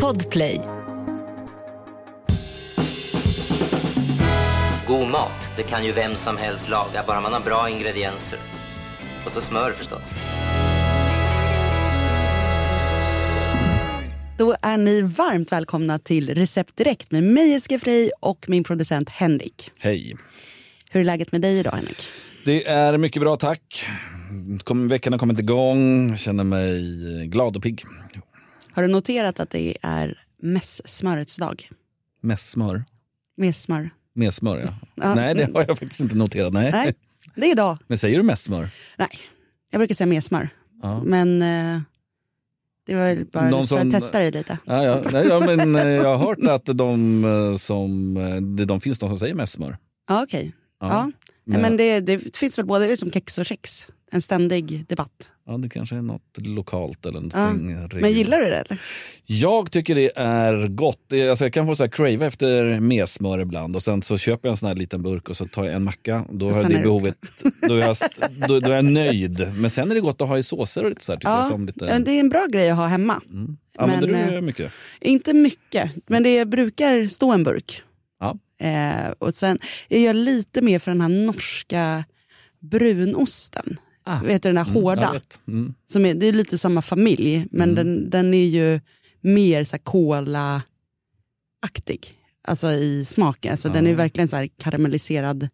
Podplay. God mat, det kan ju vem som helst laga, bara man har bra ingredienser. Och så smör förstås. Då är ni varmt välkomna till Recept Direkt med mig Jessica Frey och min producent Henrik. Hej. Hur är läget med dig idag Henrik? Det är mycket bra, tack. Kom, veckan har kommit igång, känner mig glad och pigg. Har du noterat att det är mässmörets dag? Mässmör? Mässmör. Med smör, ja. Ja. Nej, det har jag faktiskt inte noterat. Nej. Nej, det är idag. Men säger du mässmör? Nej, jag brukar säga mässmör. Ja. Men eh, det var väl bara De för som- att testa dig lite. Ja, ja. Nej, ja, men eh, jag har hört att de eh, som, eh, det de finns de som säger mässmör. Ja, okej. Ja. Ja. Men, Men- det, det finns väl både som kex och kex. En ständig debatt. Ja, det kanske är något lokalt eller Ja. någonting. Men gillar du det eller? Jag tycker det är gott. Alltså jag kan få så här crave efter mesmör ibland och sen så köper jag en sån här liten burk och så tar jag en macka. Då har jag det behovet. Då är, jag, då, då är jag nöjd. Men sen är det gott att ha i såser och lite så här. Jag, Ja, som lite, ja, det är en bra grej att ha hemma. mm. Använder men, du eh, det mycket? Inte mycket, men det brukar stå en burk. Ja. Eh, och sen är jag lite mer för den här norska brunosten. Vet du den där Mm, hårda? vet. Mm. Som är, det är lite samma familj, men den, den är ju mer så här cola-aktig. Alltså i smaken. Alltså Den är verkligen så här karamelliserad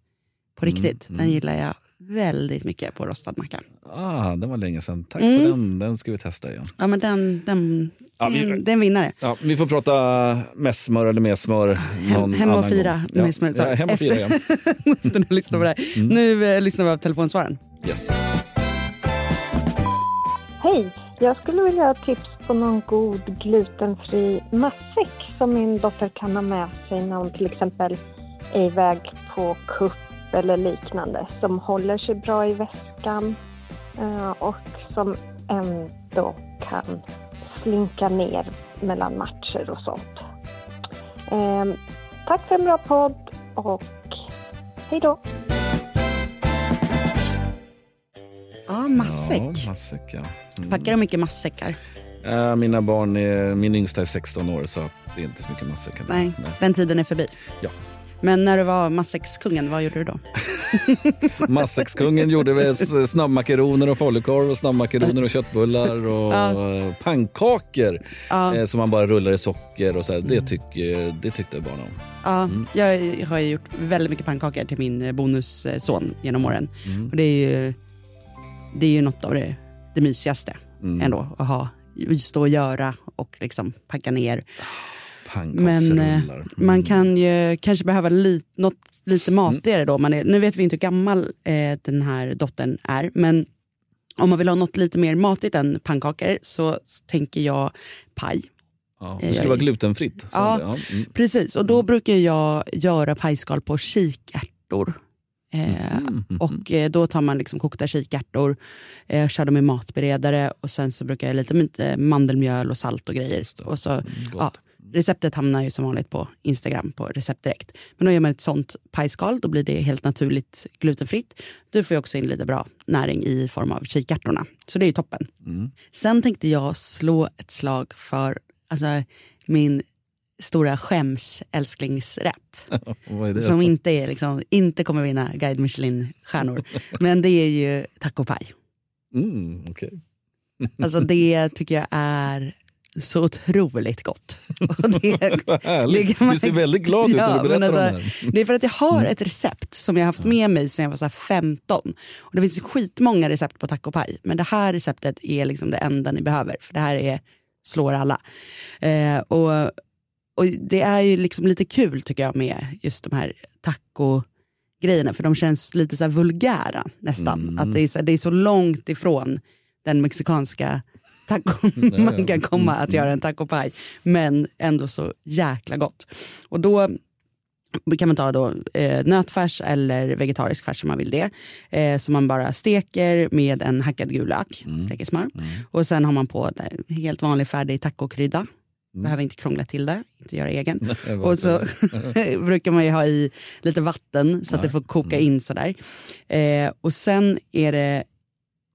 på riktigt. Den gillar jag väldigt mycket på rostad macka. Ah, den var länge sedan. Tack Mm. för den. Den ska vi testa igen. Ja, men den, den, Ja, vi- en, det är en vinnare. Ja, vi får prata mässmör eller mesmör någon hem och annan fira gång. med ja. smör. Ja, hem och fira, ja. Efter på det här. Nu eh, lyssnar vi på telefonsvaren. Yes. Hej! Jag skulle vilja ha tips på någon god glutenfri matsäck som min dotter kan ha med sig när hon till exempel är iväg på kupp eller liknande. Som håller sig bra i väskan eh, och som ändå kan slinka ner mellan matcher och sånt. Eh, tack för en bra podd och hej då! Ja, matsäck. Ja, matsäck ja. Mm. Packar du mycket matsäckar? Eh, mina barn är, min yngsta är 16 år så det är inte så mycket matsäckar. Nej, den tiden är förbi. Ja. Men när du var matsäckskungen, vad gjorde du då? Matsäckskungen gjorde väl snabbmakaroner och falukorv och snabbmakaroner och köttbullar och Ja. pannkakor Ja. eh, som man bara rullar i socker och så här. Det, tycker, det tyckte barnen om. Ja, Jag har ju gjort väldigt mycket pannkakor till min bonusson genom åren. Mm. Och det är ju, det är ju något av det, det mysigaste Mm. ändå. Att ha, stå och göra och liksom packa ner. Men eh, Mm. man kan ju kanske behöva li, något lite matigare då. Man är, nu vet vi inte hur gammal eh, den här dottern är, men om man vill ha något lite mer matigt än pannkakor så tänker jag paj. Ja, det ska vara glutenfritt. Ja. ja. Mm. Precis, och då brukar jag göra pajskal på kikärtor. Mm. och eh, då tar man liksom kokta kikärtor, eh, kör dem i matberedare och sen så brukar jag lite mandelmjöl och salt och grejer. Och så, Mm, ja, receptet hamnar ju som vanligt på Instagram på recept direkt. Men då gör man ett sånt pajskal, då blir det helt naturligt glutenfritt. Du får ju också in lite bra näring i form av kikärtorna. Så det är ju toppen. Mm. Sen tänkte jag slå ett slag för alltså, min stora skämsälsklingsrätt. Det? Som inte, är, liksom, inte kommer vinna Guide Michelin-stjärnor. Men det är ju tacopaj. Mm, okej. Alltså det tycker jag är så otroligt gott. Och det, det man Du ser väldigt glad ut när Ja, du men berättar om alltså, det här. Det är för att jag har ett recept som jag har haft med mig sedan jag var så här 15. Och det finns skitmånga recept på tacopaj. Men det här receptet är liksom det enda ni behöver. För det här är, slår alla. Eh, och, och det är ju liksom lite kul tycker jag med just de här taco-grejerna. För de känns lite så här vulgära nästan. Mm. Att det är, så, det är så långt ifrån den mexikanska tacon man kan komma att göra en tacopaj. Men ändå så jäkla gott. Och då kan man ta då eh, nötfärs eller vegetarisk färs om man vill det. Eh, som man bara steker med en hackad gul lök, steker smör. Och sen har man på helt vanlig färdig tacokrydda. Behöver inte krångla till det, inte göra egen. Nej, Och så brukar man ju ha i lite vatten så att Nej. det får koka in sådär. Eh, och sen är det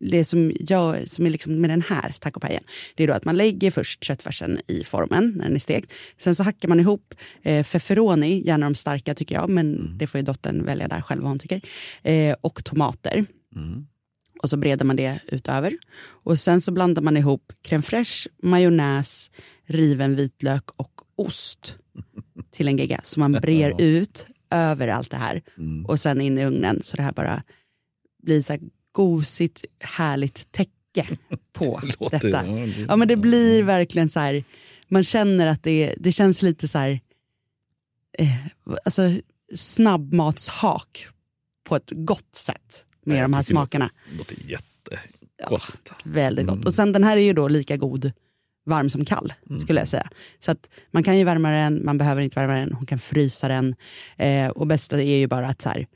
det som, gör, som är liksom med den här tacopajen, det är då att man lägger först köttfärsen i formen när den är stekt. Sen så hackar man ihop eh, feferoni, gärna de starka tycker jag, men det får ju dottern välja där själv vad hon tycker. Eh, och tomater. Och så breder man det utöver. Och sen så blandar man ihop crème fraîche, majonnäs, riven vitlök och ost till en gegga. Så man brer ut över allt det här och sen in i ugnen. Så det här bara blir så här gosigt, härligt täcke på Låter- detta. ja, det- Ja men det blir verkligen så här, man känner att det, det känns lite så här, eh, alltså snabbmatshak på ett gott sätt med Nej, de här smakerna. Det låter jättegott. Väldigt Mm. gott. Och sen den här är ju då lika god varm som kall Mm. skulle jag säga. Så att man kan ju värma den, man behöver inte värma den, hon kan frysa den. Eh, och bästa är ju bara att så här,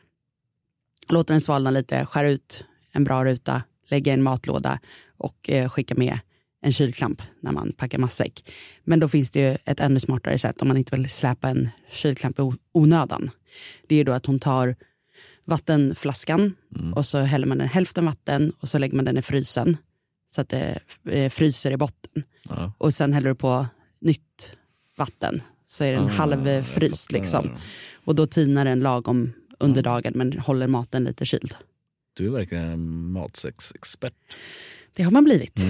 låta den svalna lite, skära ut en bra ruta, lägga i en matlåda och eh, skicka med en kylklamp när man packar matsäck. Men då finns det ju ett ännu smartare sätt om man inte vill släpa en kylklamp i onödan. Det är ju då att hon tar vattenflaskan och så häller man den hälften vatten och så lägger man den i frysen så att det eh, fryser i botten. Ja. Och sen häller du på nytt vatten så är den Ah, halvfryst. fattar. Liksom. Och då tinar den lagom under dagen men håller maten lite kyld. Du är verkligen en matsexexpert. Det har man blivit.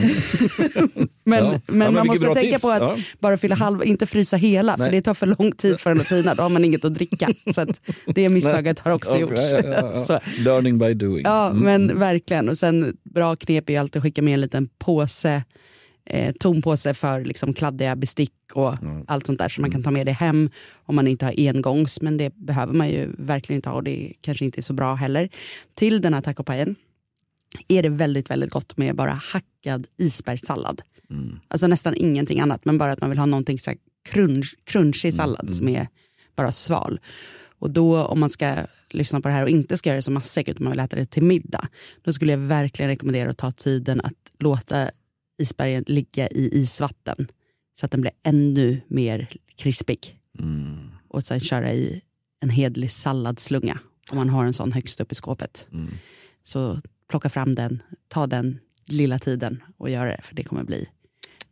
men Ja. Men men man måste tänka tips. på att Ja. bara fylla halv, inte frysa hela för Nej. det tar för lång tid för den att tina. Då har man inget att dricka. Så att det misstaget har också gjorts. ja. Learning by doing. Ja, Mm. men verkligen. Och sen bra knep är ju alltid att skicka med en liten påse, eh, tom påse för liksom kladdiga bestick och allt sånt där så man kan ta med det hem om man inte har engångs. Men det behöver man ju verkligen inte ha och det kanske inte är så bra heller. Till den här tacopajen är det väldigt, väldigt gott med bara hackad isbergssallad. Alltså nästan ingenting annat, men bara att man vill ha någonting så här crunch, crunchig sallad som är bara sval. Och då om man ska lyssna på det här och inte ska göra det som matsäck utan man vill äta det till middag, då skulle jag verkligen rekommendera att ta tiden att låta isbergen ligga i isvatten så att den blir ännu mer krispig. Och sen köra i en hedlig salladslunga om man har en sån högst upp i skåpet. Så plocka fram den, ta den lilla tiden och göra det för det kommer bli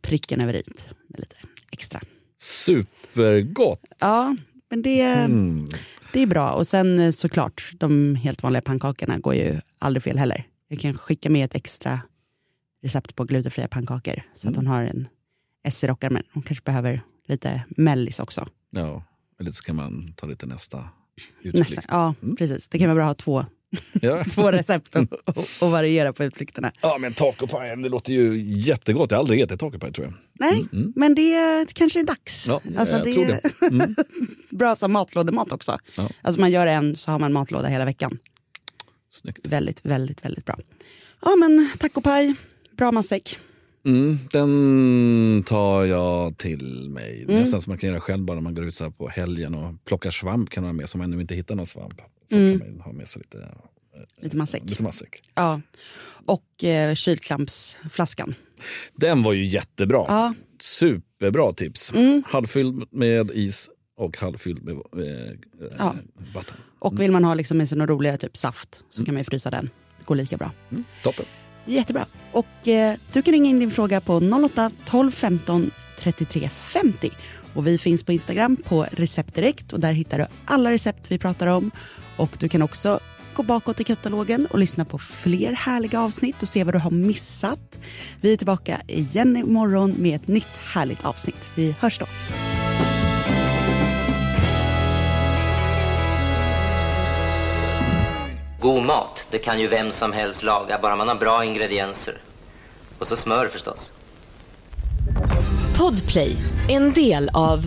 pricken över i med lite extra. Supergott! Ja, men det, Mm. det är bra. Och sen eh, såklart, de helt vanliga pannkakorna går ju aldrig fel heller. Jag kan skicka med ett extra recept på glutenfria pannkakor så att hon har en SC-rockare, men hon kanske behöver lite mellis också. Ja, eller så kan man ta lite nästa utflykt. Nästa, ja, precis. Det kan vara bra att ha två, Ja. två recept och variera på utflykterna. ja, men tacopaj, det låter ju jättegott. Jag har aldrig ätit tacopaj tror jag. Nej, men det kanske är dags. Ja, alltså, jag det tror är det. Mm. bra som matlådemat också. Ja. Alltså man gör en så har man matlåda hela veckan. Snyggt. Väldigt, väldigt, väldigt bra. Ja men tacopaj, bra matsäck. Mm, den tar jag till mig. Mm. Nästan som man kan göra själv bara när man går ut så på helgen och plockar svamp kan man ha med sig om man nu inte hittar någon svamp. Så Mm. kan man ha med sig lite, Lite matsäck. lite matsäck. Ja. Och eh, kylklampsflaskan. Den var ju jättebra. Ja. Superbra tips. Mm. Halvfylld med is och halvfylld med eh, Ja. vatten. Och vill man ha liksom med sig något roligare, typ saft, så kan man ju frysa den. Det går lika bra. Mm, toppen. Jättebra. Och eh, du kan ringa in din fråga på 08 12 15 33 50. Och vi finns på Instagram på Recept Direkt och där hittar du alla recept vi pratar om. Och du kan också gå bakåt i katalogen och lyssna på fler härliga avsnitt och se vad du har missat. Vi är tillbaka igen imorgon med ett nytt härligt avsnitt. Vi hörs då. God mat, det kan ju vem som helst laga, bara man har bra ingredienser. Och så smör förstås. Podplay, en del av